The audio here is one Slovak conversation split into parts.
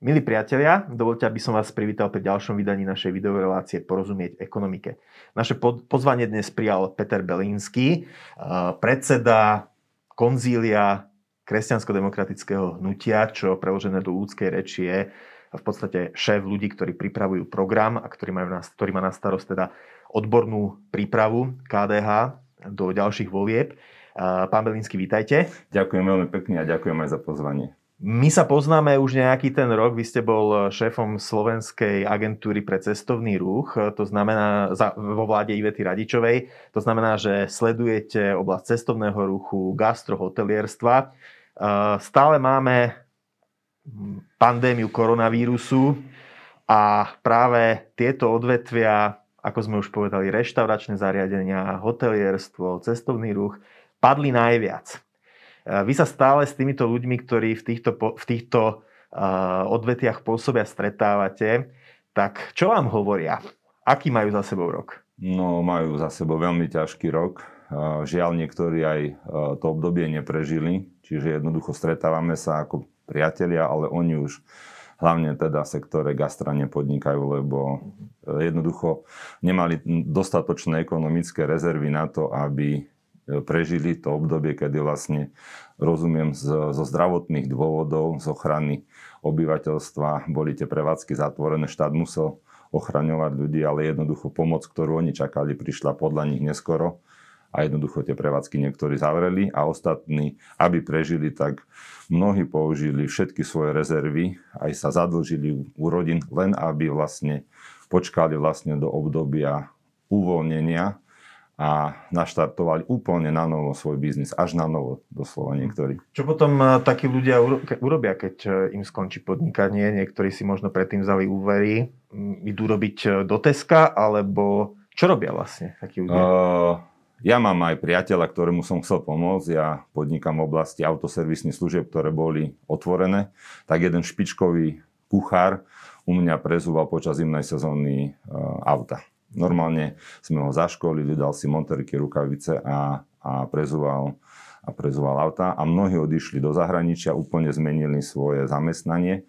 Milí priatelia, dovolte, aby som vás privítal pri ďalšom vydaní našej videovej relácie Porozumieť ekonomike. Naše pozvanie dnes prijal Peter Belínsky, predseda konzília kresťansko-demokratického hnutia, čo preložené do ľudskej reči je v podstate šéf ľudí, ktorí pripravujú program a ktorý, majú na, ktorý má na starost teda odbornú prípravu KDH do ďalších volieb. Pán Belínsky, vítajte. Ďakujem veľmi pekne a ďakujem aj za pozvanie. My sa poznáme už nejaký ten rok. Vy ste bol šéfom Slovenskej agentúry pre cestovný ruch, to znamená vo vláde Ivety Radičovej. To znamená, že sledujete oblasť cestovného ruchu, gastro, hotelierstva. Stále máme pandémiu koronavírusu a práve tieto odvetvia, ako sme už povedali, reštauračné zariadenia, hotelierstvo, cestovný ruch, padli najviac. Vy sa stále s týmito ľuďmi, ktorí v týchto, v týchto odvetiach pôsobia, stretávate. Tak čo vám hovoria? Aký majú za sebou rok? No, majú za sebou veľmi ťažký rok. Žiaľ, niektorí aj to obdobie neprežili, čiže jednoducho stretávame sa ako priatelia, ale oni už hlavne teda v sektore gastra nepodnikajú, lebo jednoducho nemali dostatočné ekonomické rezervy na to, aby prežili to obdobie, kedy vlastne, rozumiem, zo, zdravotných dôvodov, z ochrany obyvateľstva boli tie prevádzky zatvorené, štát musel ochraňovať ľudí, ale jednoducho pomoc, ktorú oni čakali, prišla podľa nich neskoro a jednoducho tie prevádzky niektorí zavreli a ostatní, aby prežili, tak mnohí použili všetky svoje rezervy, aj sa zadlžili u rodín, len aby vlastne počkali vlastne do obdobia uvoľnenia a naštartovali úplne na novo svoj biznis, až na novo doslova niektorí. Čo potom eh, takí ľudia urobia, keď eh, im skončí podnikanie? Niektorí si možno predtým vzali úvery, idú robiť eh, do Teska, alebo čo robia vlastne takí ľudia? Uh, ja mám aj priateľa, ktorému som chcel pomôcť. Ja podnikám v oblasti autoservisných služieb, ktoré boli otvorené. Tak jeden špičkový kuchár u mňa prezúval počas zimnej sezóny uh, auta. Normálne sme ho zaškolili, dal si monterky, rukavice a, a prezúval a prezúval auta a mnohí odišli do zahraničia, úplne zmenili svoje zamestnanie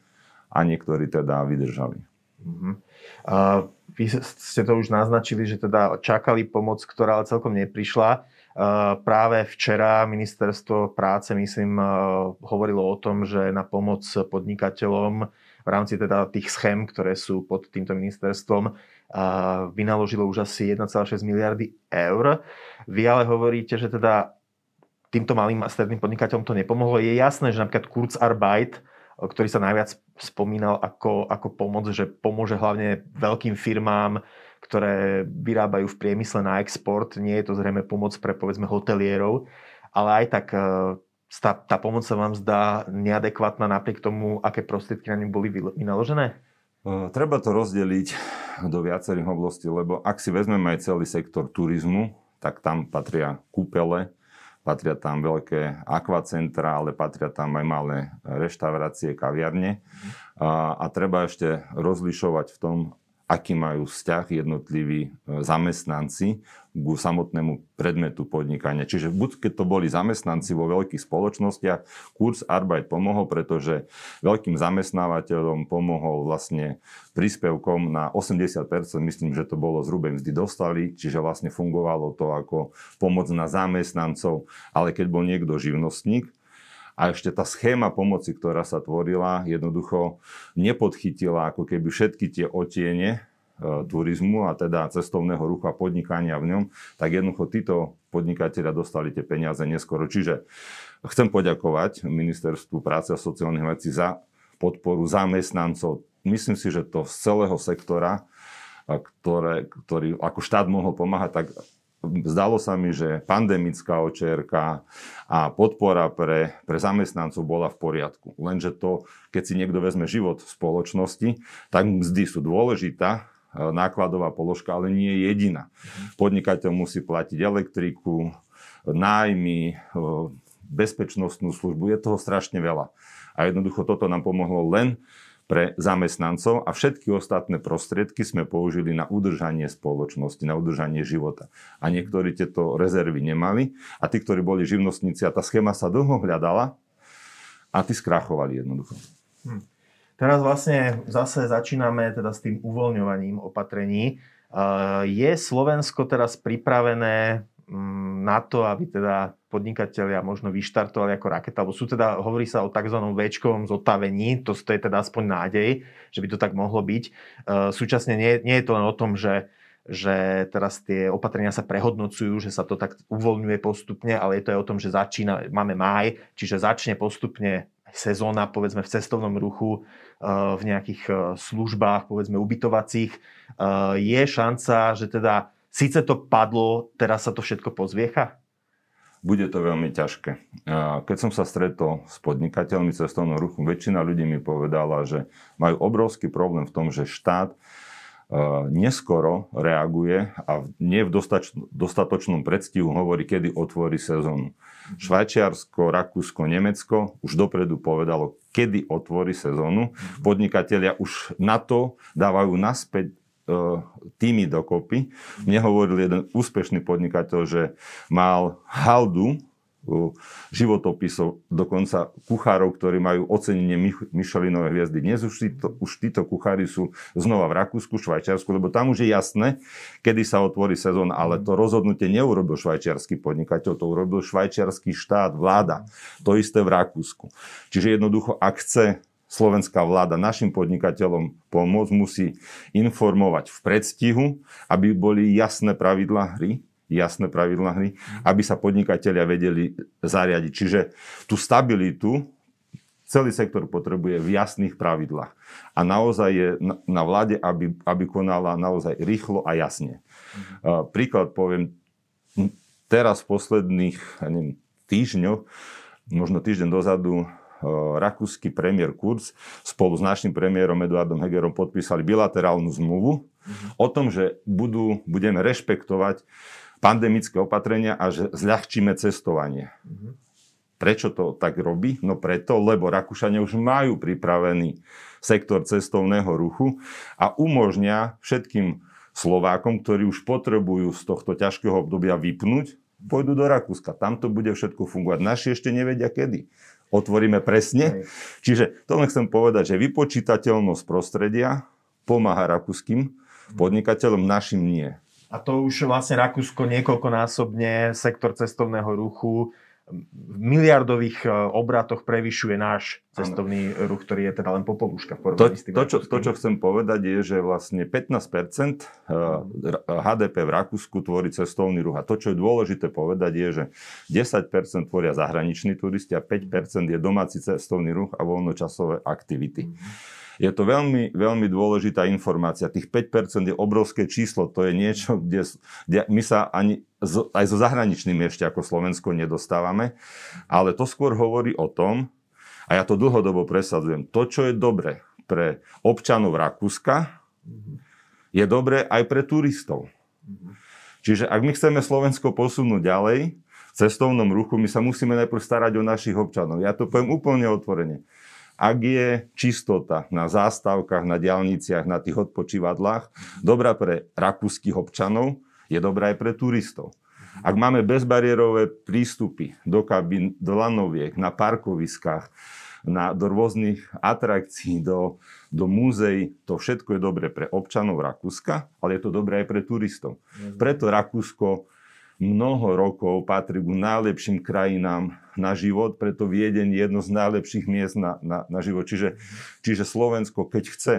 a niektorí teda vydržali. Uh-huh. Uh, vy ste to už naznačili, že teda čakali pomoc, ktorá ale celkom neprišla. Uh, práve včera ministerstvo práce, myslím, uh, hovorilo o tom, že na pomoc podnikateľom v rámci teda tých schém, ktoré sú pod týmto ministerstvom, vynaložilo už asi 1,6 miliardy eur. Vy ale hovoríte, že teda týmto malým a stredným podnikateľom to nepomohlo. Je jasné, že napríklad Kurzarbeit, ktorý sa najviac spomínal ako, ako pomoc, že pomôže hlavne veľkým firmám, ktoré vyrábajú v priemysle na export. Nie je to zrejme pomoc pre povedzme hotelierov, ale aj tak e, tá, tá pomoc sa vám zdá neadekvátna napriek tomu, aké prostriedky na ňu boli vynaložené? Treba to rozdeliť do viacerých oblastí, lebo ak si vezmeme aj celý sektor turizmu, tak tam patria kúpele, patria tam veľké akvacentra, ale patria tam aj malé reštaurácie, kaviarne. A, a treba ešte rozlišovať v tom, aký majú vzťah jednotliví e, zamestnanci k samotnému predmetu podnikania. Čiže buď keď to boli zamestnanci vo veľkých spoločnostiach, kurz Arbeit pomohol, pretože veľkým zamestnávateľom pomohol vlastne príspevkom na 80%, myslím, že to bolo zhruba mzdy dostali, čiže vlastne fungovalo to ako pomoc na zamestnancov, ale keď bol niekto živnostník, a ešte tá schéma pomoci, ktorá sa tvorila, jednoducho nepodchytila ako keby všetky tie otiene e, turizmu a teda cestovného ruchu a podnikania v ňom, tak jednoducho títo podnikatelia dostali tie peniaze neskoro. Čiže chcem poďakovať Ministerstvu práce a sociálnych vecí za podporu zamestnancov. Myslím si, že to z celého sektora, ktoré, ktorý ako štát mohol pomáhať, tak zdalo sa mi, že pandemická očierka a podpora pre, pre zamestnancov bola v poriadku. Lenže to, keď si niekto vezme život v spoločnosti, tak mzdy sú dôležitá, e, nákladová položka, ale nie je jediná. Podnikateľ musí platiť elektriku, nájmy, e, bezpečnostnú službu, je toho strašne veľa. A jednoducho toto nám pomohlo len pre zamestnancov a všetky ostatné prostriedky sme použili na udržanie spoločnosti, na udržanie života. A niektorí tieto rezervy nemali a tí, ktorí boli živnostníci a tá schéma sa dlho hľadala a tí skrachovali jednoducho. Hm. Teraz vlastne zase začíname teda s tým uvoľňovaním opatrení. Je Slovensko teraz pripravené mm, na to, aby teda podnikatelia možno vyštartovali ako raketa, alebo sú teda, hovorí sa o tzv. väčkovom zotavení, to, to je teda aspoň nádej, že by to tak mohlo byť. Súčasne nie, nie je to len o tom, že že teraz tie opatrenia sa prehodnocujú, že sa to tak uvoľňuje postupne, ale je to aj o tom, že začína, máme máj, čiže začne postupne sezóna, povedzme v cestovnom ruchu, eh, v nejakých eh, službách, povedzme ubytovacích. Je šanca, že teda síce to padlo, teraz sa to všetko pozviecha? Bude to veľmi ťažké. Keď som sa stretol s podnikateľmi cestovného ruchu, väčšina ľudí mi povedala, že majú obrovský problém v tom, že štát neskoro reaguje a nie v dostatočnom predstihu hovorí, kedy otvorí sezónu. Švajčiarsko, Rakúsko, Nemecko už dopredu povedalo, kedy otvorí sezónu. Podnikatelia už na to dávajú naspäť e, týmy dokopy. Mne hovoril jeden úspešný podnikateľ, že mal haldu životopisov, dokonca kuchárov, ktorí majú ocenenie Michelinové hviezdy. Dnes už títo, už títo kuchári sú znova v Rakúsku, Švajčiarsku, lebo tam už je jasné, kedy sa otvorí sezóna, ale to rozhodnutie neurobil švajčiarsky podnikateľ, to urobil švajčiarsky štát, vláda. To isté v Rakúsku. Čiže jednoducho, ak chce slovenská vláda našim podnikateľom pomôcť, musí informovať v predstihu, aby boli jasné pravidlá hry, jasné pravidlá hry, aby sa podnikatelia vedeli zariadiť. Čiže tú stabilitu celý sektor potrebuje v jasných pravidlách. A naozaj je na vláde, aby, aby konala naozaj rýchlo a jasne. Uh, príklad poviem, teraz v posledných neviem, týždňoch, možno týždeň dozadu, rakúsky premiér Kurz spolu s našim premiérom Eduardom Hegerom podpísali bilaterálnu zmluvu o tom, že budú, budeme rešpektovať pandemické opatrenia a že zľahčíme cestovanie. Prečo to tak robí? No preto, lebo Rakúšania už majú pripravený sektor cestovného ruchu a umožňa všetkým Slovákom, ktorí už potrebujú z tohto ťažkého obdobia vypnúť, pôjdu do Rakúska. Tam to bude všetko fungovať. Naši ešte nevedia kedy. Otvoríme presne. Hej. Čiže to len chcem povedať, že vypočítateľnosť prostredia pomáha rakúskym podnikateľom, našim nie. A to už vlastne Rakúsko niekoľkonásobne, sektor cestovného ruchu miliardových e, obratoch prevyšuje náš cestovný ano. ruch, ktorý je teda len popolúška v to, to, čo, to, čo chcem povedať, je, že vlastne 15% HDP e, v Rakúsku tvorí cestovný ruch. A to, čo je dôležité povedať, je, že 10% tvoria zahraniční turisti a 5% je domáci cestovný ruch a voľnočasové aktivity. Mm-hmm. Je to veľmi, veľmi dôležitá informácia. Tých 5% je obrovské číslo. To je niečo, kde, kde my sa ani aj so zahraničnými ešte ako Slovensko nedostávame. Ale to skôr hovorí o tom, a ja to dlhodobo presadzujem, to, čo je dobre pre občanov Rakúska, je dobré aj pre turistov. Čiže ak my chceme Slovensko posunúť ďalej, v cestovnom ruchu, my sa musíme najprv starať o našich občanov. Ja to poviem úplne otvorene. Ak je čistota na zástavkách, na diálniciach, na tých odpočívadlách dobrá pre rakúskych občanov, je dobrá aj pre turistov. Ak máme bezbariérové prístupy do kabín, do lanoviek, na parkoviskách, na, do rôznych atrakcií, do, do múzeí, to všetko je dobré pre občanov Rakúska, ale je to dobré aj pre turistov. Preto Rakúsko mnoho rokov patrí k najlepším krajinám na život, preto Viedeň je jedno z najlepších miest na, na, na život. Čiže, čiže Slovensko, keď chce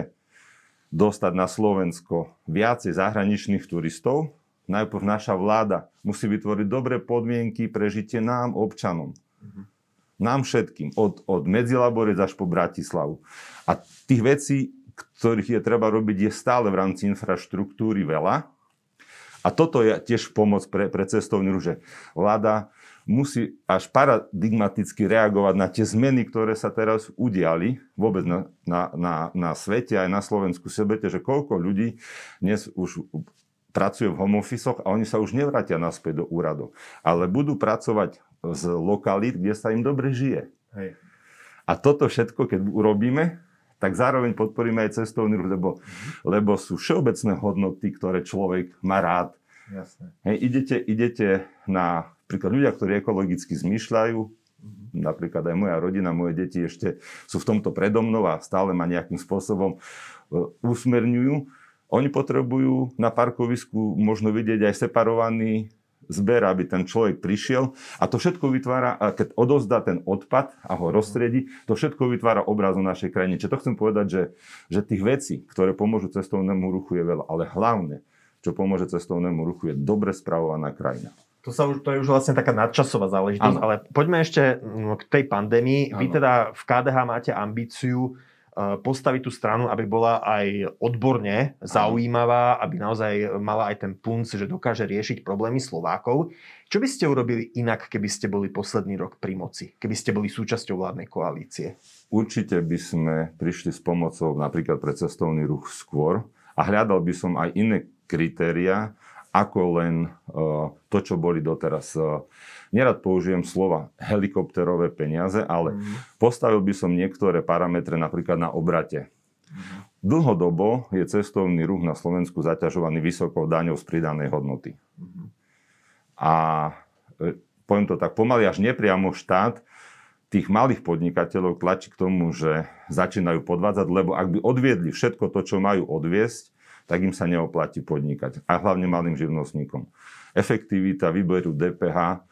dostať na Slovensko viacej zahraničných turistov, najprv naša vláda musí vytvoriť dobré podmienky pre žitie nám, občanom. Nám všetkým, od, od Medzilaborec až po Bratislavu. A tých vecí, ktorých je treba robiť, je stále v rámci infraštruktúry veľa. A toto je tiež pomoc pre, pre cestovný ruch, že vláda musí až paradigmaticky reagovať na tie zmeny, ktoré sa teraz udiali vôbec na, na, na, na svete, aj na Slovensku sebete, že koľko ľudí dnes už pracuje v home office a oni sa už nevrátia naspäť do úradov, ale budú pracovať z lokalít, kde sa im dobre žije. Hej. A toto všetko, keď urobíme, tak zároveň podporíme aj cestovný ruch, lebo, mm-hmm. lebo sú všeobecné hodnoty, ktoré človek má rád. Jasne. Hej, idete, idete na príklad ľudia, ktorí ekologicky zmýšľajú, Napríklad aj moja rodina, moje deti ešte sú v tomto predo mnou a stále ma nejakým spôsobom e, usmerňujú. Oni potrebujú na parkovisku možno vidieť aj separovaný zber, aby ten človek prišiel a to všetko vytvára, keď odozdá ten odpad a ho rozstredí, to všetko vytvára obraz o našej krajine. Čiže to chcem povedať, že, že tých vecí, ktoré pomôžu cestovnému ruchu je veľa, ale hlavne, čo pomôže cestovnému ruchu je dobre spravovaná krajina. To, sa už, to je už vlastne taká nadčasová záležitosť, ano. ale poďme ešte mm, k tej pandémii. Ano. Vy teda v KDH máte ambíciu postaviť tú stranu, aby bola aj odborne zaujímavá, aby naozaj mala aj ten punc, že dokáže riešiť problémy Slovákov. Čo by ste urobili inak, keby ste boli posledný rok pri moci? Keby ste boli súčasťou vládnej koalície? Určite by sme prišli s pomocou napríklad pre cestovný ruch skôr a hľadal by som aj iné kritéria, ako len uh, to, čo boli doteraz. Nerad použijem slova helikopterové peniaze, ale mm. postavil by som niektoré parametre napríklad na obrate. Mm. Dlhodobo je cestovný ruch na Slovensku zaťažovaný vysokou daňou z pridanej hodnoty. Mm. A e, poviem to tak, pomaly až nepriamo štát tých malých podnikateľov tlačí k tomu, že začínajú podvádzať, lebo ak by odviedli všetko to, čo majú odviesť, tak im sa neoplatí podnikať. A hlavne malým živnostníkom. Efektivita výberu DPH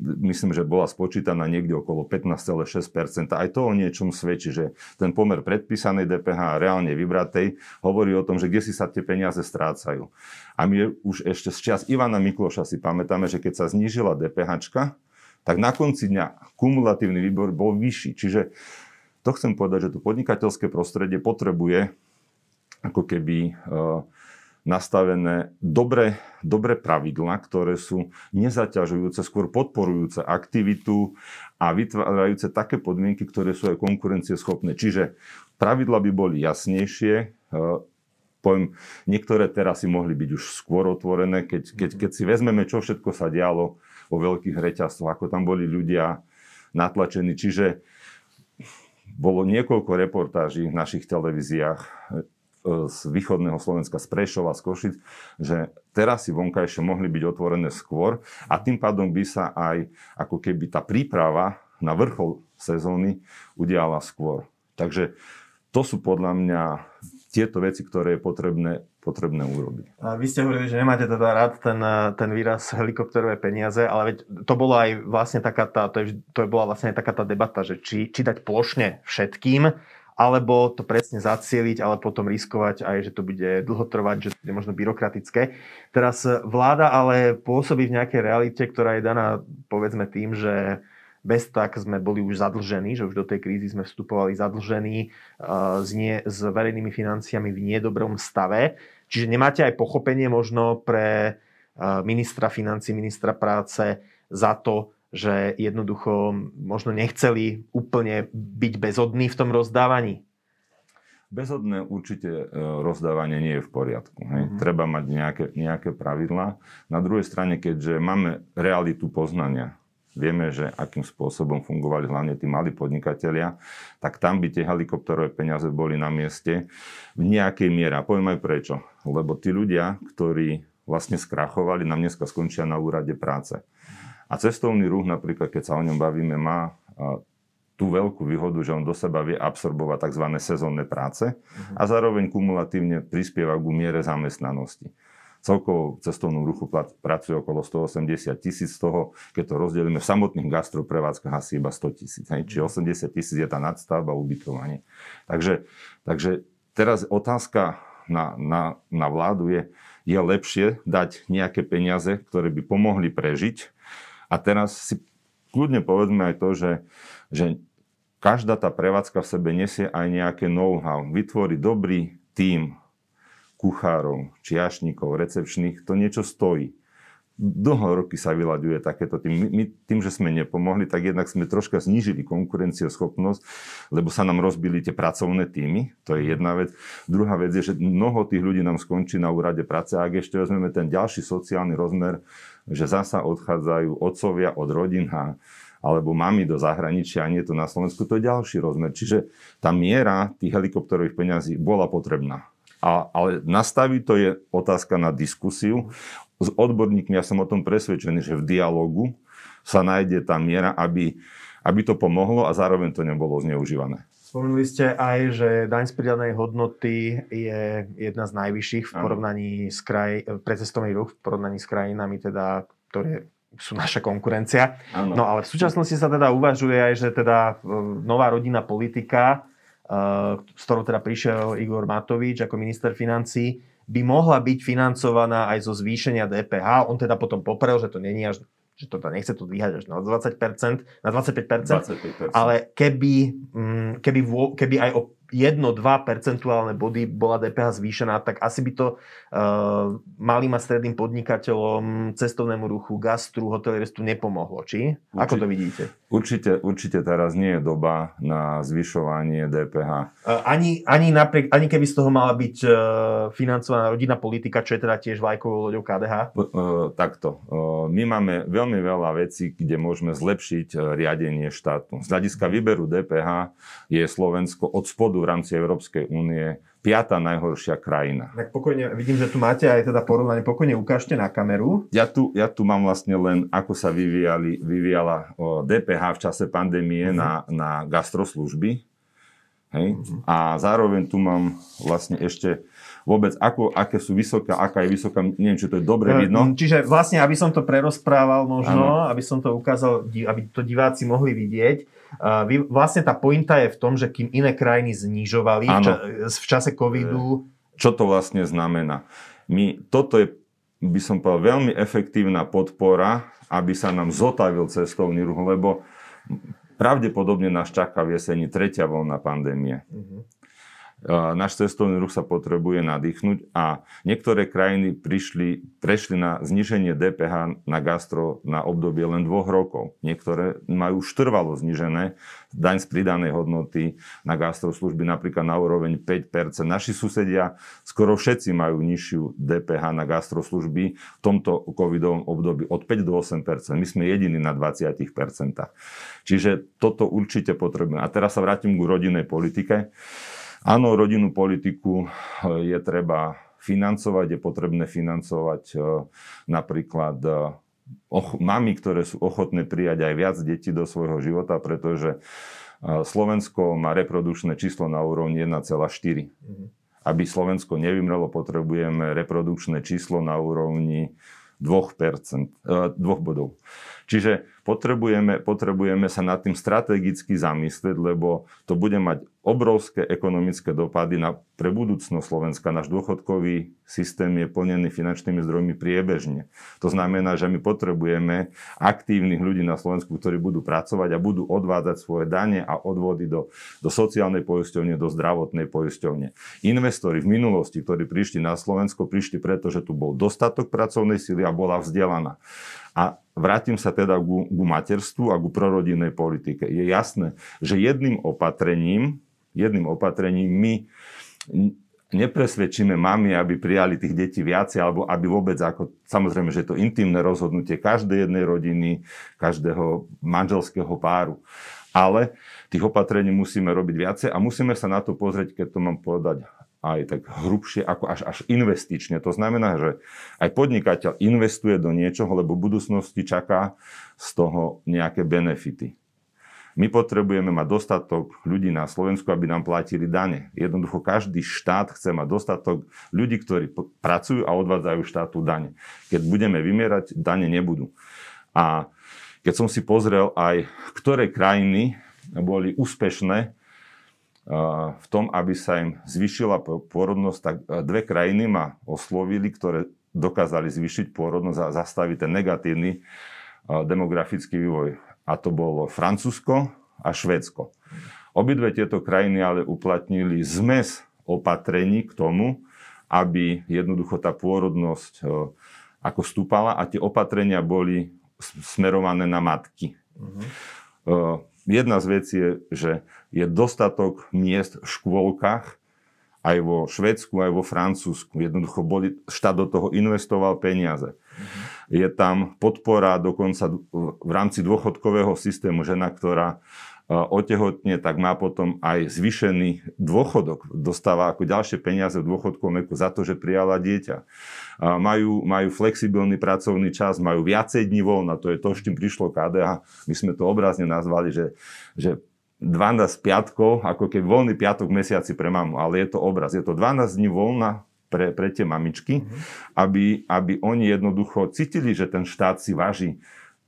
myslím, že bola spočítaná niekde okolo 15,6%. Aj to o niečom svedčí, že ten pomer predpísanej DPH a reálne vybratej hovorí o tom, že kde si sa tie peniaze strácajú. A my už ešte z čas Ivana Mikloša si pamätáme, že keď sa znížila DPH, tak na konci dňa kumulatívny výbor bol vyšší. Čiže to chcem povedať, že to podnikateľské prostredie potrebuje ako keby uh, nastavené dobré, dobré pravidlá, ktoré sú nezaťažujúce, skôr podporujúce aktivitu a vytvárajúce také podmienky, ktoré sú aj konkurencieschopné. Čiže pravidla by boli jasnejšie, uh, poviem, niektoré terasy mohli byť už skôr otvorené, keď, keď, keď si vezmeme, čo všetko sa dialo vo veľkých reťazcoch, ako tam boli ľudia natlačení. Čiže bolo niekoľko reportáží v našich televíziách E, z východného Slovenska, z Prešova, z Košic, že terasy vonkajšie mohli byť otvorené skôr a tým pádom by sa aj ako keby tá príprava na vrchol sezóny udiala skôr. Takže to sú podľa mňa tieto veci, ktoré je potrebné, potrebné urobiť. A vy ste hovorili, že nemáte teda rád ten, ten výraz helikopterové peniaze, ale veď to bola aj vlastne taká tá, to, je, to bola vlastne taká tá debata, že či, či dať plošne všetkým, alebo to presne zacieliť, ale potom riskovať aj, že to bude dlho trvať, že to bude možno byrokratické. Teraz vláda ale pôsobí v nejakej realite, ktorá je daná povedzme tým, že bez tak sme boli už zadlžení, že už do tej krízy sme vstupovali zadlžení s, nie, s verejnými financiami v niedobrom stave. Čiže nemáte aj pochopenie možno pre ministra financí, ministra práce za to, že jednoducho možno nechceli úplne byť bezodní v tom rozdávaní? Bezodné určite e, rozdávanie nie je v poriadku. Hej. Mm-hmm. Treba mať nejaké, nejaké pravidlá. Na druhej strane, keďže máme realitu poznania, vieme, že akým spôsobom fungovali hlavne tí malí podnikatelia, tak tam by tie helikopterové peniaze boli na mieste v nejakej miere. A poviem aj prečo. Lebo tí ľudia, ktorí vlastne skrachovali, nám dneska skončia na úrade práce. A cestovný ruch napríklad, keď sa o ňom bavíme, má tú veľkú výhodu, že on do seba vie absorbovať tzv. sezónne práce uh-huh. a zároveň kumulatívne prispieva k miere zamestnanosti. Celkovo v cestovnom ruchu pracuje okolo 180 tisíc, z toho, keď to rozdelíme v samotných gastroprevádzkach asi iba 100 tisíc. Čiže 80 tisíc je tá nadstavba, ubytovanie. Takže, takže teraz otázka na, na, na vládu je, je lepšie dať nejaké peniaze, ktoré by pomohli prežiť, a teraz si kľudne povedzme aj to, že, že každá tá prevádzka v sebe nesie aj nejaké know-how. Vytvorí dobrý tím kuchárov, čiašníkov, recepčných, to niečo stojí dlho roky sa vyľaďuje takéto tým. My tým, že sme nepomohli, tak jednak sme troška znížili konkurencieschopnosť, lebo sa nám rozbili tie pracovné týmy. To je jedna vec. Druhá vec je, že mnoho tých ľudí nám skončí na úrade práce. A ak ešte vezmeme ten ďalší sociálny rozmer, že zasa odchádzajú otcovia od rodín a alebo mami do zahraničia a nie to na Slovensku, to je ďalší rozmer. Čiže tá miera tých helikopterových peňazí bola potrebná. A, ale nastaviť to je otázka na diskusiu s odborníkmi, ja som o tom presvedčený, že v dialogu sa nájde tá miera, aby, aby to pomohlo a zároveň to nebolo zneužívané. Spomenuli ste aj, že daň z pridanej hodnoty je jedna z najvyšších v porovnaní s kraj, pre cestovný ruch v porovnaní s krajinami, teda, ktoré sú naša konkurencia. Ano. No ale v súčasnosti sa teda uvažuje aj, že teda e, nová rodinná politika, e, s ktorou teda prišiel Igor Matovič ako minister financí, by mohla byť financovaná aj zo zvýšenia DPH. On teda potom poprel, že to není až že to teda nechce to dvíhať až na 20%, na 25%, 25%. ale keby, mm, keby, keby aj o 1-2 percentuálne body bola DPH zvýšená, tak asi by to uh, malým a stredným podnikateľom, cestovnému ruchu, gastru, hotelierstvu nepomohlo, či? Určite, Ako to vidíte? Určite, určite teraz nie je doba na zvyšovanie DPH. Uh, eh, ani, ani, napriek, ani keby z toho mala byť uh, financovaná rodinná politika, čo je teda tiež vlajkovou loďou KDH? Uh, takto. Uh, my máme veľmi veľa vecí, kde môžeme zlepšiť riadenie štátu. Z hľadiska výberu DPH je Slovensko od spodu v rámci Európskej únie piata najhoršia krajina. Tak pokojne, vidím, že tu máte aj teda porovnanie, pokojne ukážte na kameru. Ja tu, ja tu mám vlastne len, ako sa vyvíjali, vyvíjala DPH v čase pandémie uh-huh. na, na gastroslužby. Hej? Uh-huh. A zároveň tu mám vlastne ešte vôbec, ako, aké sú vysoké, aká je vysoká, neviem, či to je dobre vidno. Čiže vlastne, aby som to prerozprával možno, ano. aby som to ukázal, aby to diváci mohli vidieť, vy, vlastne tá pointa je v tom, že kým iné krajiny znižovali v, ča, v čase covidu... Čo to vlastne znamená? My, toto je, by som povedal, veľmi efektívna podpora, aby sa nám zotavil cestovný ruch, lebo pravdepodobne nás čaká v jeseni tretia voľna pandémie. Uh-huh náš cestovný ruch sa potrebuje nadýchnuť a niektoré krajiny prišli, prešli na zniženie DPH na gastro na obdobie len dvoch rokov. Niektoré majú už trvalo znižené daň z pridanej hodnoty na gastroslužby napríklad na úroveň 5%. Naši susedia skoro všetci majú nižšiu DPH na gastroslužby v tomto covidovom období od 5 do 8%. My sme jediní na 20%. Čiže toto určite potrebujeme. A teraz sa vrátim k rodinnej politike. Áno, rodinnú politiku eh, je treba financovať, je potrebné financovať eh, napríklad eh, mami, ktoré sú ochotné prijať aj viac detí do svojho života, pretože Slovensko má reprodukčné číslo na úrovni 1,4. Mm-hmm. Aby Slovensko nevymrelo, potrebujeme reprodukčné číslo na úrovni 2%, 2 bodov. Čiže potrebujeme, potrebujeme sa nad tým strategicky zamyslieť, lebo to bude mať obrovské ekonomické dopady na, pre budúcnosť Slovenska. Náš dôchodkový systém je plnený finančnými zdrojmi priebežne. To znamená, že my potrebujeme aktívnych ľudí na Slovensku, ktorí budú pracovať a budú odvádzať svoje dane a odvody do, do sociálnej poisťovne, do zdravotnej poisťovne. Investori v minulosti, ktorí prišli na Slovensko, prišli preto, že tu bol dostatok pracovnej síly a bola vzdelaná. A vrátim sa teda ku, ku materstvu a ku prorodinnej politike. Je jasné, že jedným opatrením, jedným opatrením my nepresvedčíme mami, aby prijali tých detí viacej, alebo aby vôbec, ako, samozrejme, že je to intimné rozhodnutie každej jednej rodiny, každého manželského páru. Ale tých opatrení musíme robiť viacej a musíme sa na to pozrieť, keď to mám povedať aj tak hrubšie, ako až, až investične. To znamená, že aj podnikateľ investuje do niečoho, lebo v budúcnosti čaká z toho nejaké benefity. My potrebujeme mať dostatok ľudí na Slovensku, aby nám platili dane. Jednoducho každý štát chce mať dostatok ľudí, ktorí pracujú a odvádzajú štátu dane. Keď budeme vymierať, dane nebudú. A keď som si pozrel aj, ktoré krajiny boli úspešné v tom, aby sa im zvyšila pôrodnosť, tak e, dve krajiny ma oslovili, ktoré dokázali zvyšiť pôrodnosť a zastaviť ten negatívny e, demografický vývoj. A to bolo Francúzsko a Švédsko. Obidve tieto krajiny ale uplatnili zmes opatrení k tomu, aby jednoducho tá pôrodnosť e, ako stúpala a tie opatrenia boli smerované na matky. Uh-huh. Jedna z vecí je, že je dostatok miest v škôlkach, aj vo Švedsku, aj vo Francúzsku. Jednoducho boli, štát do toho investoval peniaze. Mm-hmm. Je tam podpora dokonca v rámci dôchodkového systému. Žena, ktorá otehotne, tak má potom aj zvýšený dôchodok. Dostáva ako ďalšie peniaze v dôchodkovom veku za to, že prijala dieťa. Majú, majú flexibilný pracovný čas, majú viacej dní voľna, to je to, s čím prišlo KDH. My sme to obrazne nazvali, že, že 12 piatkov, ako keď voľný piatok v mesiaci pre mamu, ale je to obraz. Je to 12 dní voľna pre, pre tie mamičky, mm-hmm. aby, aby oni jednoducho cítili, že ten štát si váži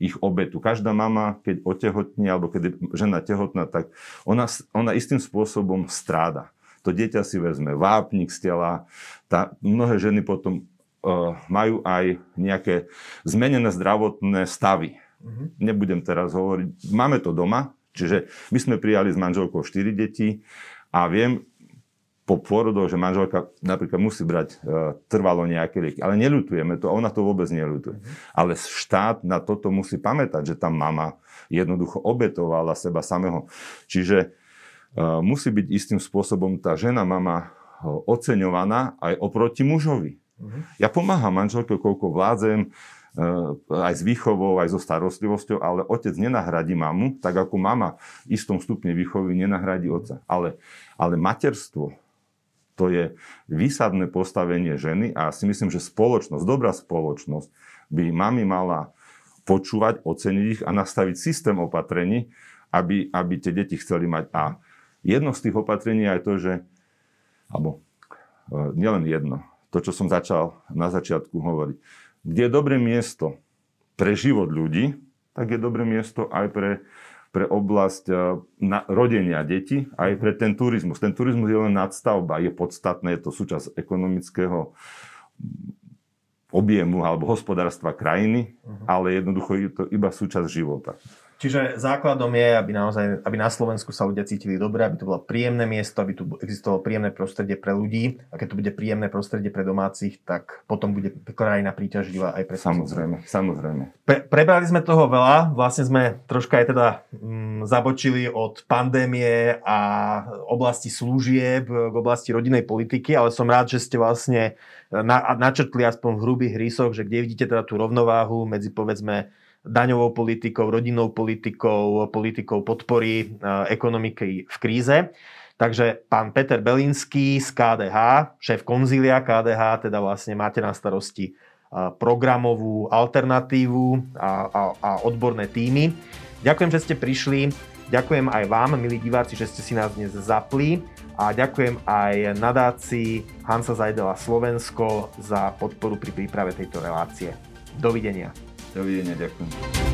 ich obetu. Každá mama, keď otehotní alebo keď je žena tehotná, tak ona, ona istým spôsobom stráda. To dieťa si vezme vápnik z tela. Tá, mnohé ženy potom uh, majú aj nejaké zmenené zdravotné stavy. Mm-hmm. Nebudem teraz hovoriť. Máme to doma, čiže my sme prijali s manželkou 4 deti a viem, po pôrodoch, že manželka napríklad musí brať e, trvalo nejaké lieky. Ale neľutujeme to, ona to vôbec neľutuje. Mm-hmm. Ale štát na toto musí pamätať, že tá mama jednoducho obetovala seba samého. Čiže e, musí byť istým spôsobom tá žena, mama e, oceňovaná aj oproti mužovi. Mm-hmm. Ja pomáham manželke, koľko vládzem, e, aj s výchovou, aj so starostlivosťou, ale otec nenahradí mamu, tak ako mama v istom stupne výchovy nenahradí otca. Ale, ale materstvo, to je výsadné postavenie ženy a si myslím, že spoločnosť, dobrá spoločnosť by mami mala počúvať, oceniť ich a nastaviť systém opatrení, aby, aby tie deti chceli mať. A jedno z tých opatrení je to, že, alebo e, nielen jedno, to, čo som začal na začiatku hovoriť, kde je dobré miesto pre život ľudí, tak je dobré miesto aj pre pre oblasť e, na, rodenia detí, aj pre ten turizmus. Ten turizmus je len nadstavba, je podstatné, je to súčasť ekonomického objemu alebo hospodárstva krajiny, uh-huh. ale jednoducho je to iba súčasť života. Čiže základom je, aby naozaj, aby na Slovensku sa ľudia cítili dobre, aby to bolo príjemné miesto, aby tu existovalo príjemné prostredie pre ľudí. A keď to bude príjemné prostredie pre domácich, tak potom bude krajina príťažlivá aj pre Samozrejme, samozrejme. Pre, prebrali sme toho veľa, vlastne sme troška aj teda mm, zabočili od pandémie a oblasti služieb k oblasti rodinnej politiky, ale som rád, že ste vlastne na, načrtli aspoň v hrubých rysoch, že kde vidíte teda tú rovnováhu medzi povedzme daňovou politikou, rodinnou politikou, politikou podpory e, ekonomiky v kríze. Takže pán Peter Belinský z KDH, šéf konzília KDH, teda vlastne máte na starosti e, programovú alternatívu a, a, a odborné týmy. Ďakujem, že ste prišli. Ďakujem aj vám, milí diváci, že ste si nás dnes zapli. A ďakujem aj nadácii Hansa Zajdela Slovensko za podporu pri príprave tejto relácie. Dovidenia. Dovidenia, ďakujem.